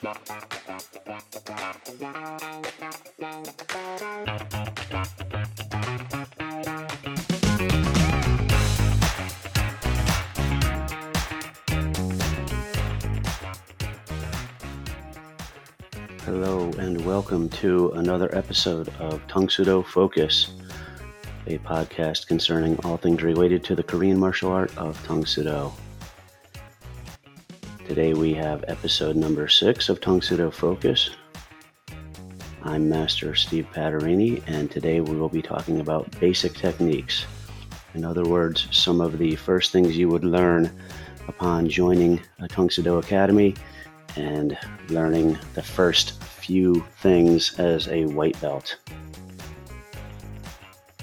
Hello, and welcome to another episode of Tang Soo Do Focus, a podcast concerning all things related to the Korean martial art of Tang Soo Do. Today we have episode number six of Tang Soo Do Focus. I'm Master Steve Paterini, and today we will be talking about basic techniques. In other words, some of the first things you would learn upon joining a Tang Soo Do Academy and learning the first few things as a white belt.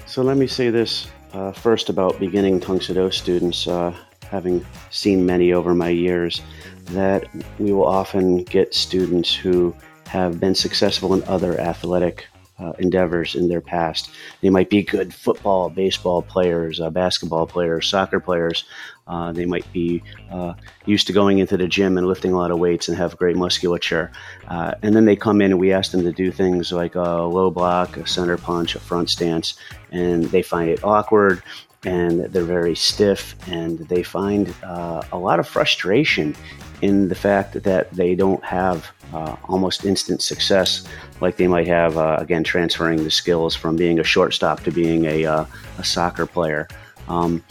So let me say this uh, first about beginning Tang Soo students. Uh, having seen many over my years, that we will often get students who have been successful in other athletic uh, endeavors in their past. They might be good football, baseball players, uh, basketball players, soccer players. Uh, they might be uh, used to going into the gym and lifting a lot of weights and have great musculature. Uh, and then they come in and we ask them to do things like a low block, a center punch, a front stance, and they find it awkward and they're very stiff and they find uh, a lot of frustration in the fact that they don't have uh, almost instant success like they might have, uh, again, transferring the skills from being a shortstop to being a, uh, a soccer player. Um,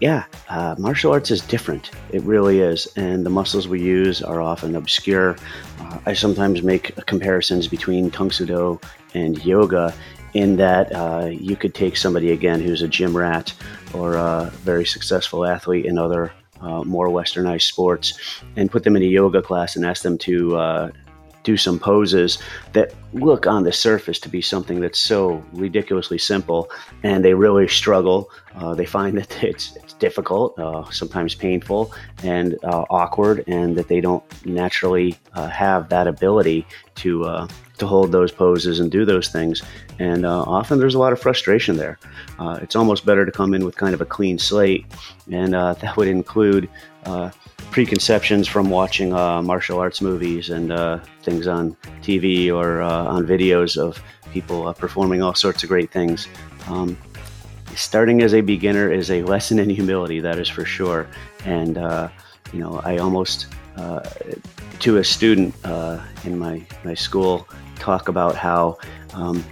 yeah, uh, martial arts is different. It really is. And the muscles we use are often obscure. Uh, I sometimes make comparisons between Soo Do and yoga in that uh, you could take somebody again who's a gym rat or a very successful athlete in other uh, more westernized sports and put them in a yoga class and ask them to uh, do some poses that look on the surface to be something that's so ridiculously simple, and they really struggle. Uh, they find that it's, it's difficult, uh, sometimes painful, and uh, awkward, and that they don't naturally uh, have that ability to uh, to hold those poses and do those things. And uh, often there's a lot of frustration there. it's almost better to come in with kind of a clean slate, and that would include preconceptions from watching uh, martial arts movies and uh, things on TV or uh, on videos of people uh, performing all sorts of great things. Um, starting as a beginner is a lesson in humility, that is for sure. And, uh, you know, I almost, uh, to a student in my, my school, talk about how um,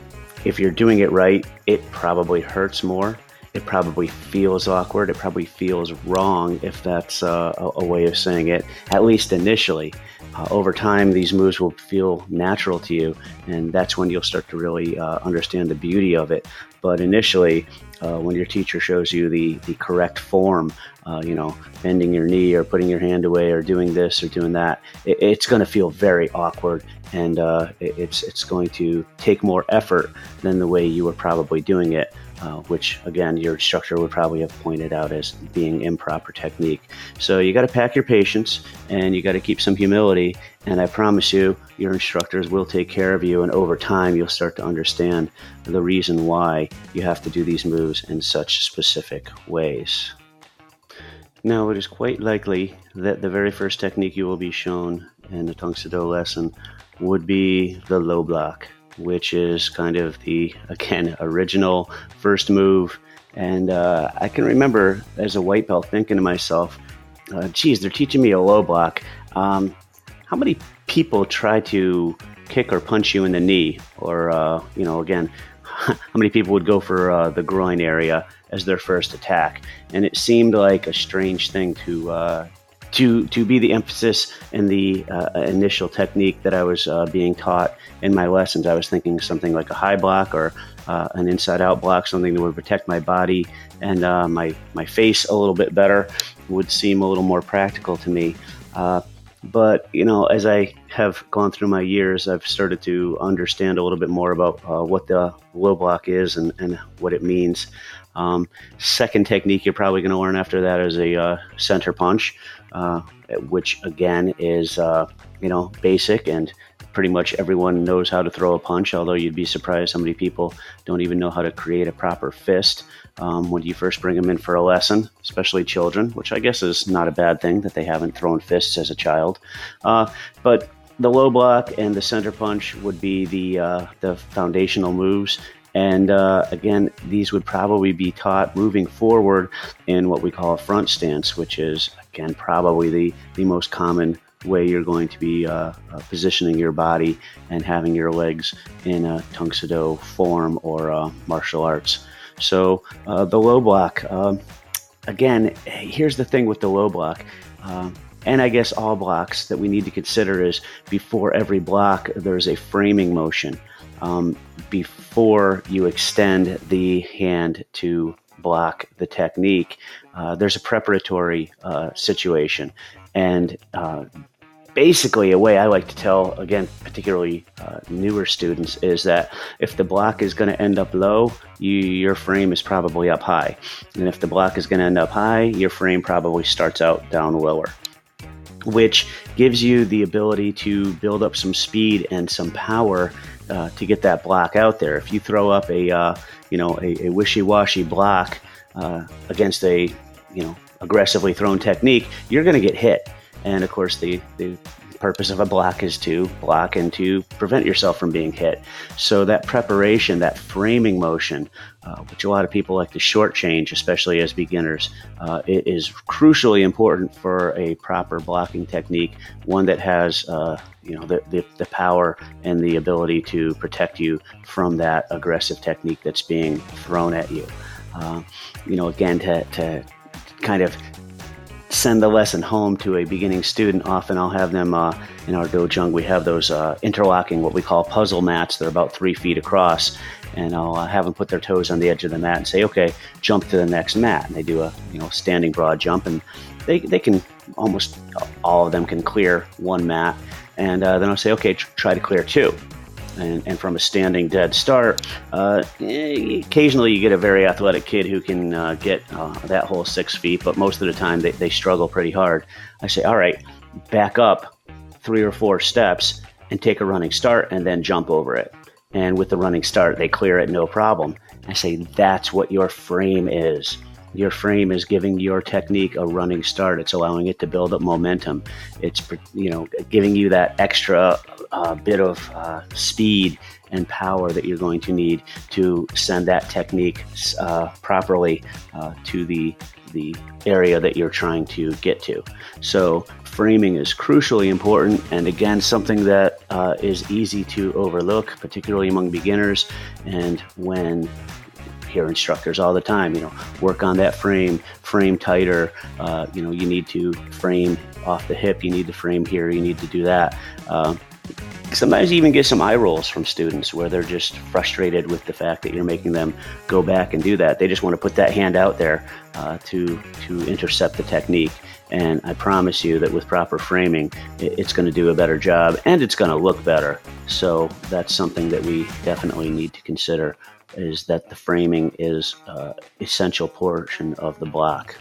if you're doing it right, it probably hurts more it probably feels awkward. It probably feels wrong if that's uh, a, a, way of saying it, at least initially. Uh, over time, these moves will feel natural to you, and that's when you'll start to really uh, understand the beauty of it. But initially, uh, when your teacher shows you the, the correct form, uh, you know, bending your knee or putting your hand away or doing this or doing that, it, it's going to feel very awkward and uh, it, it's, it's going to take more effort than the way you were probably doing it uh, which again your instructor would probably have pointed out as being improper technique. So you got to pack your patience and you got to keep some humility. And I promise you, your instructors will take care of you. And over time, you'll start to understand the reason why you have to do these moves in such specific ways. Now, it is quite likely that the very first technique you will be shown in the Tang Soo Do lesson would be the low block which is kind of the, again, original first move. And uh, I can remember as a white belt thinking to myself, uh, geez, they're teaching me a low block. Um, how many people try to kick or punch you in the knee? Or, uh, you know, again, how many people would go for uh, the groin area as their first attack? And it seemed like a strange thing to uh, to to be the emphasis and the uh, initial technique that I was uh, being taught in my lessons. I was thinking something like a high block or uh, an inside out block, something that would protect my body and uh, my my face a little bit better, would seem a little more practical to me. Uh, but you know, as I have gone through my years, I've started to understand a little bit more about uh, what the low block is and, and what it means. Um, second technique you're probably going to learn after that is a uh, center punch, uh, which again is uh, you know basic and pretty much everyone knows how to throw a punch. Although you'd be surprised how many people don't even know how to create a proper fist um, when you first bring them in for a lesson, especially children, which I guess is not a bad thing that they haven't thrown fists as a child. Uh, but the low block and the center punch would be the uh, the foundational moves. And uh, again, these would probably be taught moving forward in what we call a front stance, which is again probably the the most common way you're going to be uh, uh, positioning your body and having your legs in a Soo Do form or uh, martial arts. So uh, the low block, um, again, here's the thing with the low block. Um, and I guess all blocks that we need to consider is before every block, there's a framing motion. Um, before you extend the hand to block the technique, uh, there's a preparatory uh, situation. And uh, basically, a way I like to tell, again, particularly uh, newer students, is that if the block is going to end up low, you, your frame is probably up high. And if the block is going to end up high, your frame probably starts out down lower which gives you the ability to build up some speed and some power uh, to get that block out there. If you throw up a uh, you know a, a wishy-washy block uh, against a you know aggressively thrown technique, you're going to get hit. And of course, the, the purpose of a block is to block and to prevent yourself from being hit. So that preparation, that framing motion, uh, which a lot of people like to shortchange, especially as beginners, uh, it is crucially important for a proper blocking technique, one that has uh, you know the, the, the, power and the ability to protect you from that aggressive technique that's being thrown at you. Uh, you know, again, to, to kind of send the lesson home to a beginning student, often I'll have them uh, in our dojang. We have those uh, interlocking, what we call puzzle mats. They're about three feet across, and I'll uh, have them put their toes on the edge of the mat and say, "Okay, jump to the next mat." And they do a you know standing broad jump, and they they can almost all of them can clear one mat, and uh, then I'll say, "Okay, tr- try to clear two and, and from a standing dead start, uh, occasionally you get a very athletic kid who can uh, get uh, that whole six feet, but most of the time they, they struggle pretty hard. I say, all right, back up three or four steps and take a running start and then jump over it. And with the running start, they clear it no problem. I say, that's what your frame is. Your frame is giving your technique a running start. It's allowing it to build up momentum. It's you know giving you that extra uh, bit of uh, speed and power that you're going to need to send that technique uh, properly uh, to the the area that you're trying to get to. So framing is crucially important, and again, something that uh, is easy to overlook, particularly among beginners, and when hear instructors all the time, you know, work on that frame, frame tighter. Uh, you know, you need to frame off the hip. You need to frame here. You need to do that. Uh, sometimes you even get some eye rolls from students where they're just frustrated with the fact that you're making them go back and do that. They just want to put that hand out there uh, to to intercept the technique. And I promise you that with proper framing, it's going to do a better job and it's going to look better. So that's something that we definitely need to consider is that the framing is uh, essential portion of the block.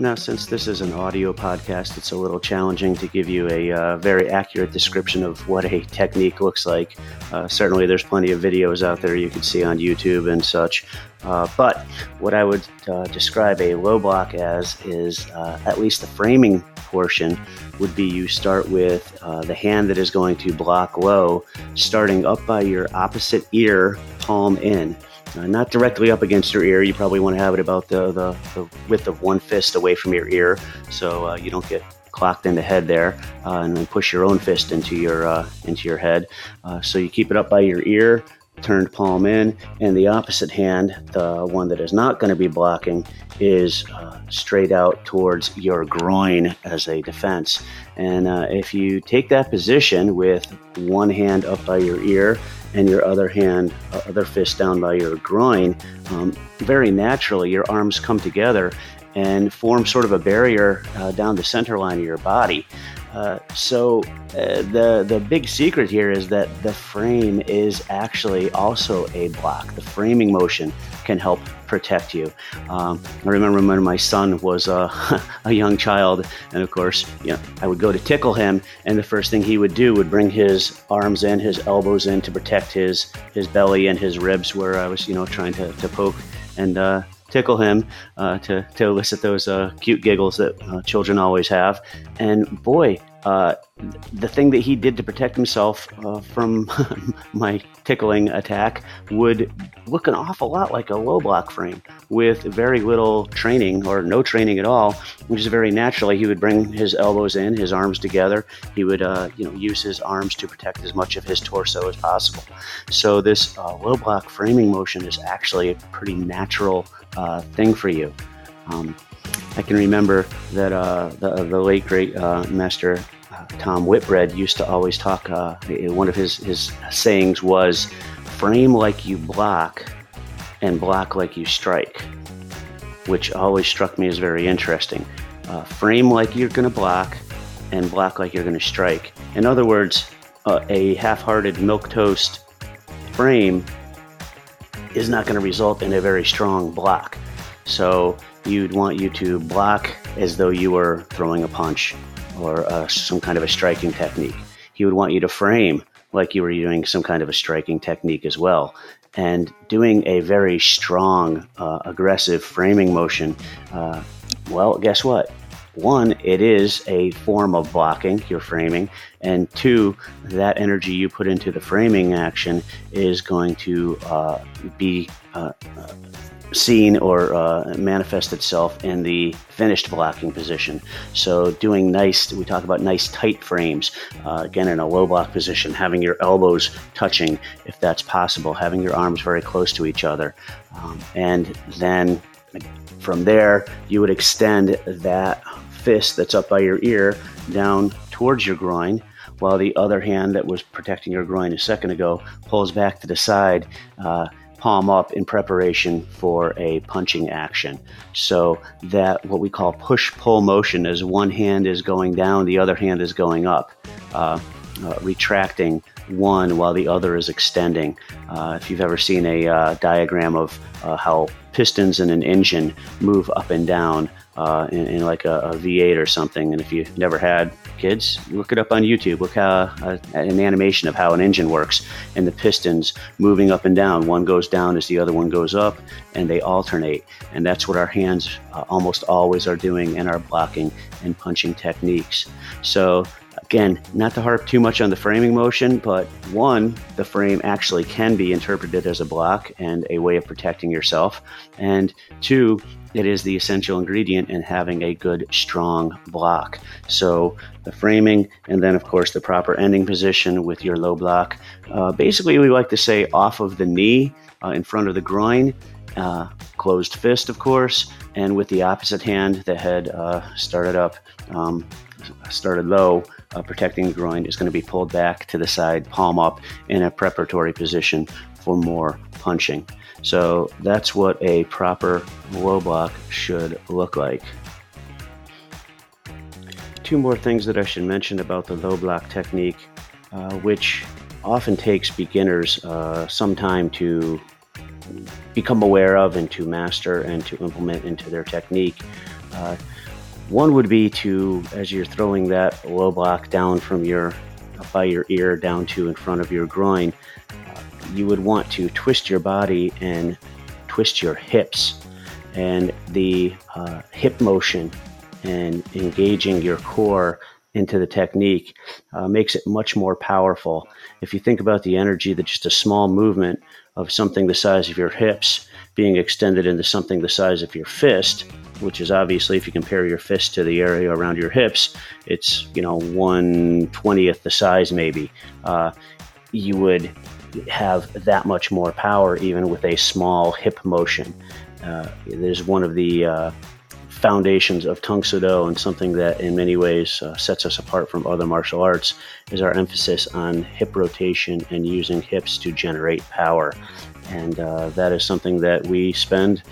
Now, since this is an audio podcast, it's a little challenging to give you a uh, very accurate description of what a technique looks like. Uh, certainly, there's plenty of videos out there you can see on YouTube and such. Uh, but what I would uh, describe a low block as is uh, at least the framing portion would be you start with uh, the hand that is going to block low, starting up by your opposite ear, palm in. Uh, not directly up against your ear. You probably want to have it about the, the, the width of one fist away from your ear so uh, you don't get clocked in the head there uh, and then push your own fist into your uh, into your head. Uh, so you keep it up by your ear, turned palm in, and the opposite hand, the one that is not going to be blocking, is uh, straight out towards your groin as a defense. And uh, if you take that position with one hand up by your ear and your other hand, uh, other fist down by your groin, um, very naturally your arms come together and form sort of a barrier uh, down the center line of your body. Uh, so uh, the the big secret here is that the frame is actually also a block. The framing motion can help protect you. Um, I remember when my son was uh, a young child, and of course, you know, I would go to tickle him, and the first thing he would do would bring his arms in, his elbows in to protect his his belly and his ribs, where I was, you know, trying to, to poke and uh, tickle him uh, to, to elicit those uh, cute giggles that uh, children always have. And boy, uh, the thing that he did to protect himself uh, from my tickling attack would look an awful lot like a low block frame with very little training or no training at all, which is very naturally. He would bring his elbows in, his arms together. He would, uh, you know, use his arms to protect as much of his torso as possible. So this uh, low block framing motion is actually a pretty natural uh, thing for you. Um, I can remember that uh, the, the late great uh, master uh, Tom Whitbread used to always talk. Uh, one of his his sayings was, "Frame like you block, and block like you strike," which always struck me as very interesting. Uh, frame like you're going to block, and block like you're going to strike. In other words, uh, a half-hearted milk toast frame is not going to result in a very strong block. So you'd want you to block as though you were throwing a punch or uh, some kind of a striking technique. He would want you to frame like you were doing some kind of a striking technique as well. And doing a very strong, uh, aggressive framing motion, uh, well, guess what? One, it is a form of blocking, your framing. And two, that energy you put into the framing action is going to uh, be uh, seen or uh, manifest itself in the finished blocking position. So doing nice, we talk about nice tight frames. Uh, again, in a low block position, having your elbows touching if that's possible, having your arms very close to each other. Um, and then from there, you would extend that fist that's up by your ear down towards your groin while the other hand that was protecting your groin a second ago pulls back to the side. Uh, palm up in preparation for a punching action. So that what we call push pull motion is one hand is going down, the other hand is going up, uh, uh, retracting one while the other is extending. Uh, if you've ever seen a uh, diagram of uh, how pistons in an engine move up and down, uh, in, in, like a a V8 or something. And if you've never had kids, look it up on YouTube. Look how uh, an animation of how an engine works and the pistons moving up and down. One goes down as the other one goes up, and they alternate. And that's what our hands uh, almost always are doing in our blocking and punching techniques. So Again, not to harp too much on the framing motion, but one, the frame actually can be interpreted as a block and a way of protecting yourself. And two, it is the essential ingredient in having a good, strong block. So the framing, and then, of course, the proper ending position with your low block. Uh, basically, we like to say off of the knee uh, in front of the groin. Uh, closed fist, of course, and with the opposite hand, the head uh, started up, um, started low, uh, protecting the groin is going to be pulled back to the side, palm up in a preparatory position for more punching. So that's what a proper low block should look like. Two more things that I should mention about the low block technique, uh, which often takes beginners uh, some time to become aware of and to master and to implement into their technique. Uh, one would be to, as you're throwing that low block down from your by your ear down to in front of your groin, uh, you would want to twist your body and twist your hips. And the uh, hip motion and engaging your core into the technique uh, makes it much more powerful. If you think about the energy that just a small movement of something the size of your hips being extended into something the size of your fist, which is obviously if you compare your fist to the area around your hips, it's you know one twentieth the size maybe. Uh, you would have that much more power even with a small hip motion. Uh, there's one of the uh, foundations of Tang Soo Do and something that in many ways uh, sets us apart from other martial arts is our emphasis on hip rotation and using hips to generate power. And uh, that is something that we spend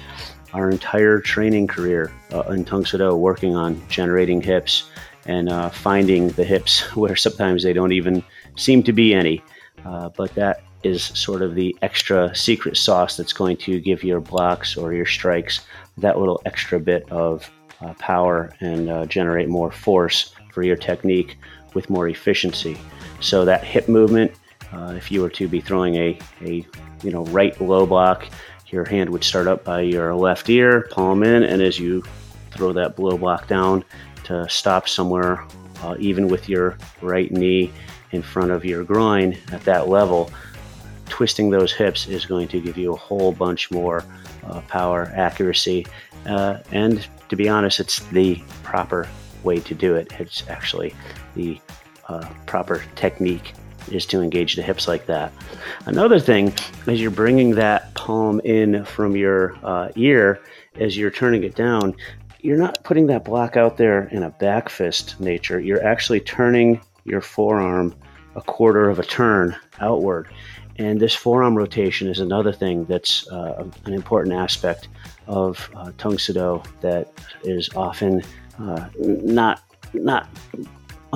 our entire training career uh, in Tang Soo Do working on generating hips and uh, finding the hips where sometimes they don't even seem to be any. Uh, but that is sort of the extra secret sauce that's going to give your blocks or your strikes that little extra bit of uh, power and uh, generate more force for your technique with more efficiency. So that hip movement, uh, if you were to be throwing a, a you know right low block, your hand would start up by your left ear, palm in, and as you throw that blow block down to stop somewhere uh, even with your right knee in front of your groin at that level, twisting those hips is going to give you a whole bunch more uh, power, accuracy, uh, and to be honest, it's the proper way to do it. It's actually the uh, proper technique is to engage the hips like that. Another thing is you're bringing that palm in from your uh, ear as you're turning it down, you're not putting that block out there in a back fist nature. You're actually turning your forearm a quarter of a turn outward. And this forearm rotation is another thing that's uh, an important aspect of uh, Tang Soo Do that is often uh, not not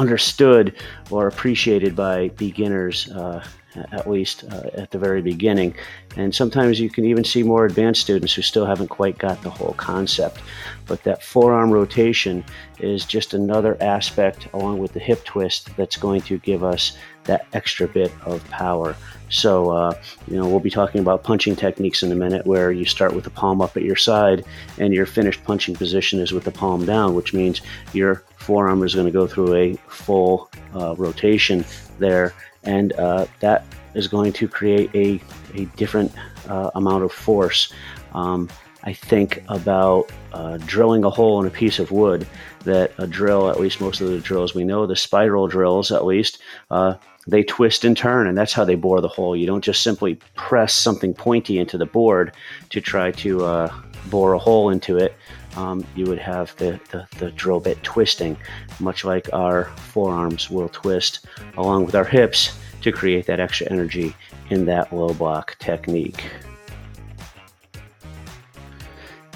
understood or appreciated by beginners uh, at least uh, at the very beginning. And sometimes you can even see more advanced students who still haven't quite got the whole concept. But that forearm rotation is just another aspect, along with the hip twist, that's going to give us that extra bit of power. So, uh, you know, we'll be talking about punching techniques in a minute where you start with the palm up at your side and your finished punching position is with the palm down, which means your forearm is going to go through a full uh, rotation there and uh, that is going to create a, a different uh, amount of force. Um, I think about uh, drilling a hole in a piece of wood. That a drill, at least most of the drills we know, the spiral drills at least, uh, they twist and turn, and that's how they bore the hole. You don't just simply press something pointy into the board to try to uh, bore a hole into it um, you would have the, the, the, drill bit twisting, much like our forearms will twist along with our hips to create that extra energy in that low block technique.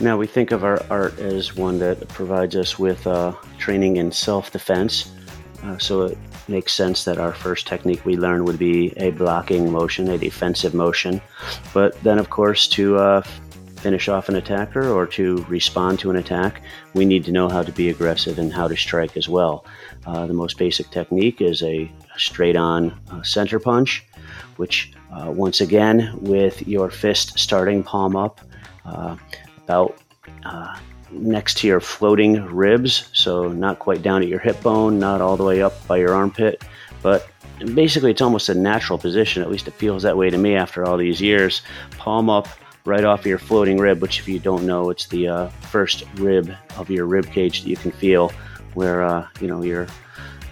Now, we think of our art as one that provides us with uh, training in self defense. Uh, so it makes sense that our first technique we learn would be a blocking motion, a defensive motion. But then, of course, to uh, finish off an attacker or to respond to an attack, we need to know how to be aggressive and how to strike as well. Uh, the most basic technique is a straight on uh, center punch, which, uh, once again, with your fist starting palm up, uh, about uh, next to your floating ribs, so not quite down at your hip bone, not all the way up by your armpit, but basically it's almost a natural position. At least it feels that way to me after all these years. Palm up, right off of your floating rib, which, if you don't know, it's the uh, first rib of your rib cage that you can feel, where uh, you know your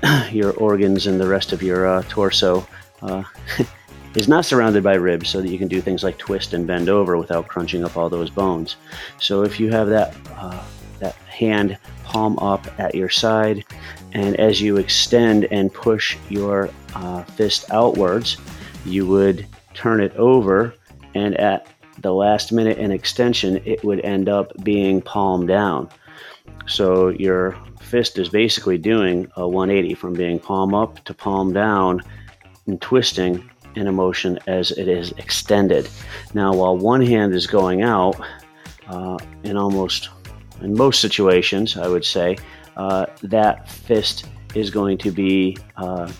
your organs and the rest of your uh, torso uh, is not surrounded by ribs, so that you can do things like twist and bend over without crunching up all those bones. So if you have that uh, that hand palm up at your side, and as you extend and push your uh, fist outwards, you would turn it over and at the last minute in extension, it would end up being palm down. So your fist is basically doing a 180 from being palm up to palm down and twisting in a motion as it is extended. Now, while one hand is going out, uh, in almost in most situations, I would say uh, that fist is going to be uh,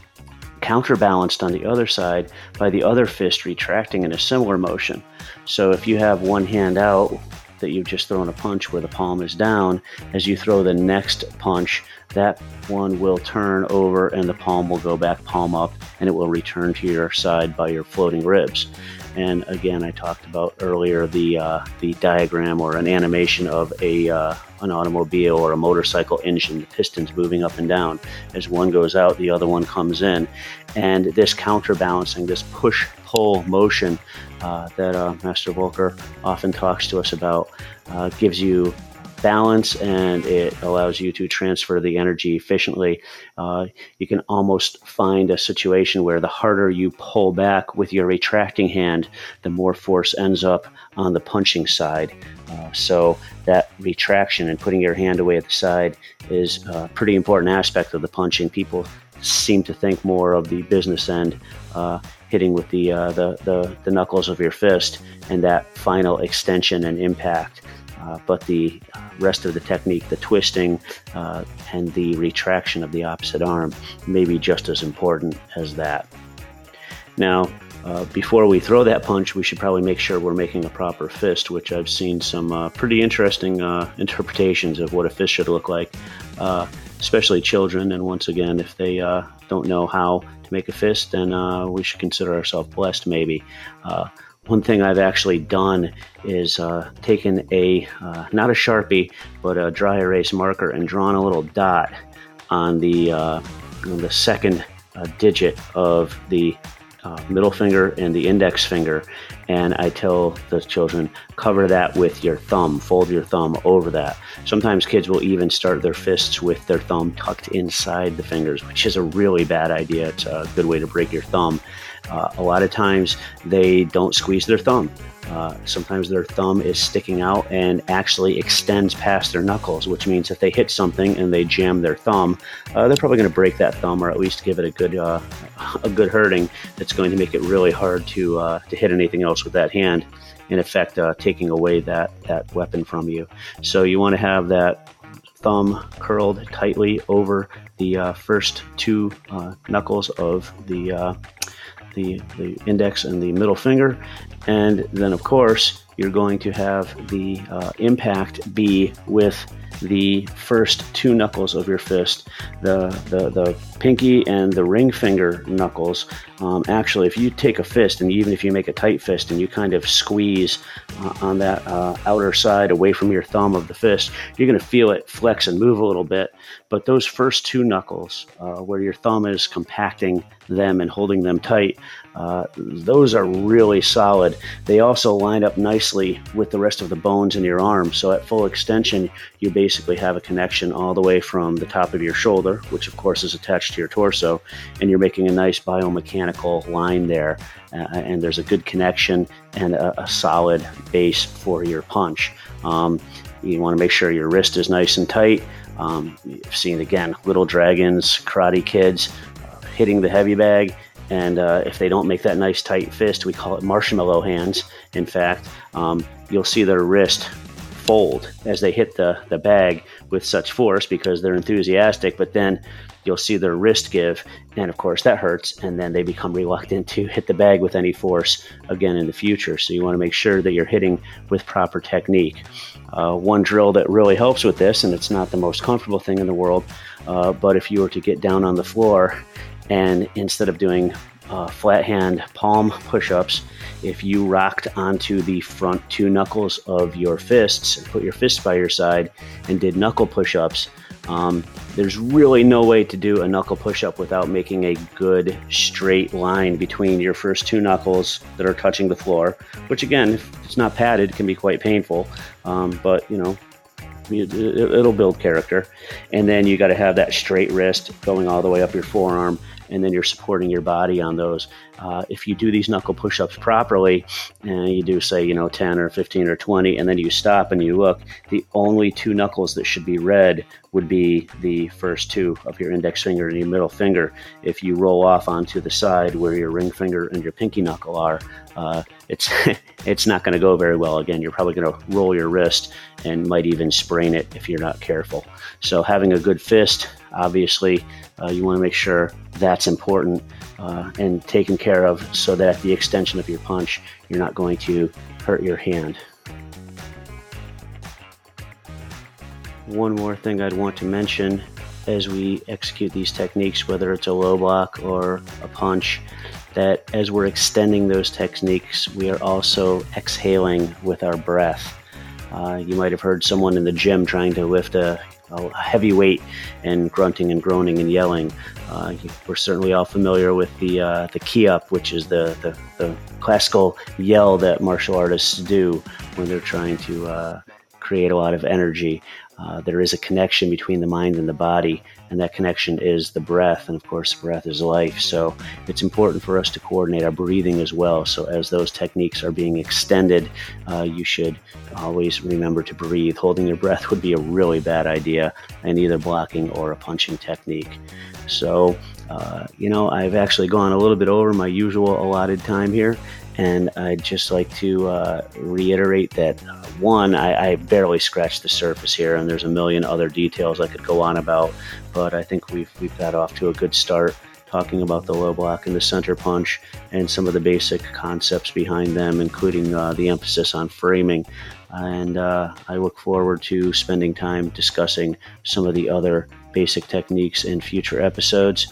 counterbalanced on the other side by the other fist retracting in a similar motion. So if you have one hand out that you've just thrown a punch where the palm is down, as you throw the next punch, that one will turn over and the palm will go back palm up and it will return to your side by your floating ribs. And again, I talked about earlier the uh, the diagram or an animation of a uh, an automobile or a motorcycle engine, the pistons moving up and down. As one goes out, the other one comes in, and this counterbalancing, this push pull motion uh, that uh, Master Volker often talks to us about, uh, gives you balance and it allows you to transfer the energy efficiently. Uh, you can almost find a situation where the harder you pull back with your retracting hand, the more force ends up on the punching side. Uh, so that retraction and putting your hand away at the side is a pretty important aspect of the punching. People seem to think more of the business end, uh, hitting with the, uh, the, the, the knuckles of your fist and that final extension and impact. Uh, but the rest of the technique, the twisting uh, and the retraction of the opposite arm, may be just as important as that. Now, uh, before we throw that punch, we should probably make sure we're making a proper fist, which I've seen some uh, pretty interesting uh, interpretations of what a fist should look like. Uh, especially children. And once again, if they uh, don't know how to make a fist, then uh, we should consider ourselves blessed, maybe. One thing I've actually done is uh, taken a, uh, not a Sharpie, but a dry erase marker and drawn a little dot on the, uh, on the second uh, digit of the uh, middle finger and the index finger. And I tell the children, cover that with your thumb, fold your thumb over that. Sometimes kids will even start their fists with their thumb tucked inside the fingers, which is a really bad idea. It's a good way to break your thumb. Uh, a lot of times they don't squeeze their thumb. Uh, sometimes their thumb is sticking out and actually extends past their knuckles, which means if they hit something and they jam their thumb, uh, they're probably going to break that thumb or at least give it a good uh, a good hurting. That's going to make it really hard to uh, to hit anything else with that hand. In effect, uh, taking away that that weapon from you. So you want to have that thumb curled tightly over the first two knuckles of the the, the index and the middle finger. And then, of course, you're going to have the uh, impact be with the first two knuckles of your fist, the, the, the pinky and the ring finger knuckles. Um, actually, if you take a fist and even if you make a tight fist and you kind of squeeze uh, on that uh, outer side away from your thumb of the fist, you're going to feel it flex and move a little bit. But those first two knuckles, uh, where your thumb is compacting them and holding them tight, uh, those are really solid. They also line up nicely with the rest of the bones in your arm. So at full extension, you basically have a connection all the way from the top of your shoulder, which of course is attached to your torso, and you're making a nice biomechanical line there. Uh, and there's a good connection and a, a solid base for your punch. Um, you want to make sure your wrist is nice and tight. Um, you've seen again little dragons, karate kids uh, hitting the heavy bag and uh, if they don't make that nice tight fist, we call it marshmallow hands. In fact, um, you'll see their wrist fold as they hit the, the bag with such force because they're enthusiastic, but then you'll see their wrist give, and of course that hurts, and then they become reluctant to hit the bag with any force again in the future. So you want to make sure that you're hitting with proper technique. Uh, one drill that really helps with this, and it's not the most comfortable thing in the world, uh, but if you were to get down on the floor and instead of doing uh, flat hand palm push ups, if you rocked onto the front two knuckles of your fists and put your fists by your side and did knuckle push ups, um, there's really no way to do a knuckle push up without making a good straight line between your first two knuckles that are touching the floor, which again, if it's not padded, can be quite painful. Um, but you know, it'll build character. And then you got to have that straight wrist going all the way up your forearm and then you're supporting your body on those. Uh, if you do these knuckle push-ups properly, and you do say you know 10 or 15 or 20, and then you stop and you look, the only two knuckles that should be red would be the first two of your index finger and your middle finger. If you roll off onto the side where your ring finger and your pinky knuckle are, uh, it's it's not going to go very well. Again, you're probably going to roll your wrist and might even sprain it if you're not careful. So having a good fist, obviously, uh, you want to make sure that's important uh, and taken care of so that at the extension of your punch, you're not going to hurt your hand. One more thing I'd want to mention as we execute these techniques, whether it's a low block or a punch, that as we're extending those techniques, we are also exhaling with our breath. Uh, you might have heard someone in the gym trying to lift a, a heavy weight and grunting and groaning and yelling. Uh, we're certainly all familiar with the uh, the kihap, which is the, the, the, classical yell that martial artists do when they're trying to uh, create a lot of energy. Uh, there is a connection between the mind and the body, and that connection is the breath. And of course, breath is life. So it's important for us to coordinate our breathing as well. So as those techniques are being extended, uh, you should always remember to breathe. Holding your breath would be a really bad idea in either blocking or a punching technique. So, uh, you know, I've actually gone a little bit over my usual allotted time here. And I'd just like to uh, reiterate that uh, one, I, I, barely scratched the surface here, and there's a million other details I could go on about, but I think we've, we've got off to a good start talking about the low block and the center punch and some of the basic concepts behind them, including uh, the emphasis on framing. And uh, I look forward to spending time discussing some of the other basic techniques in future episodes.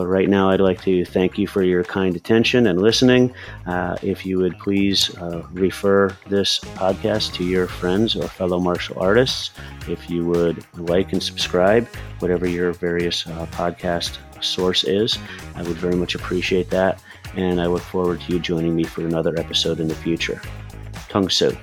But right now, I'd like to thank you for your kind attention and listening. Uh, if you would please uh, refer this podcast to your friends or fellow martial artists, if you would like and subscribe, whatever your various uh, podcast source is, I would very much appreciate that. And I look forward to you joining me for another episode in the future. Tang Soo.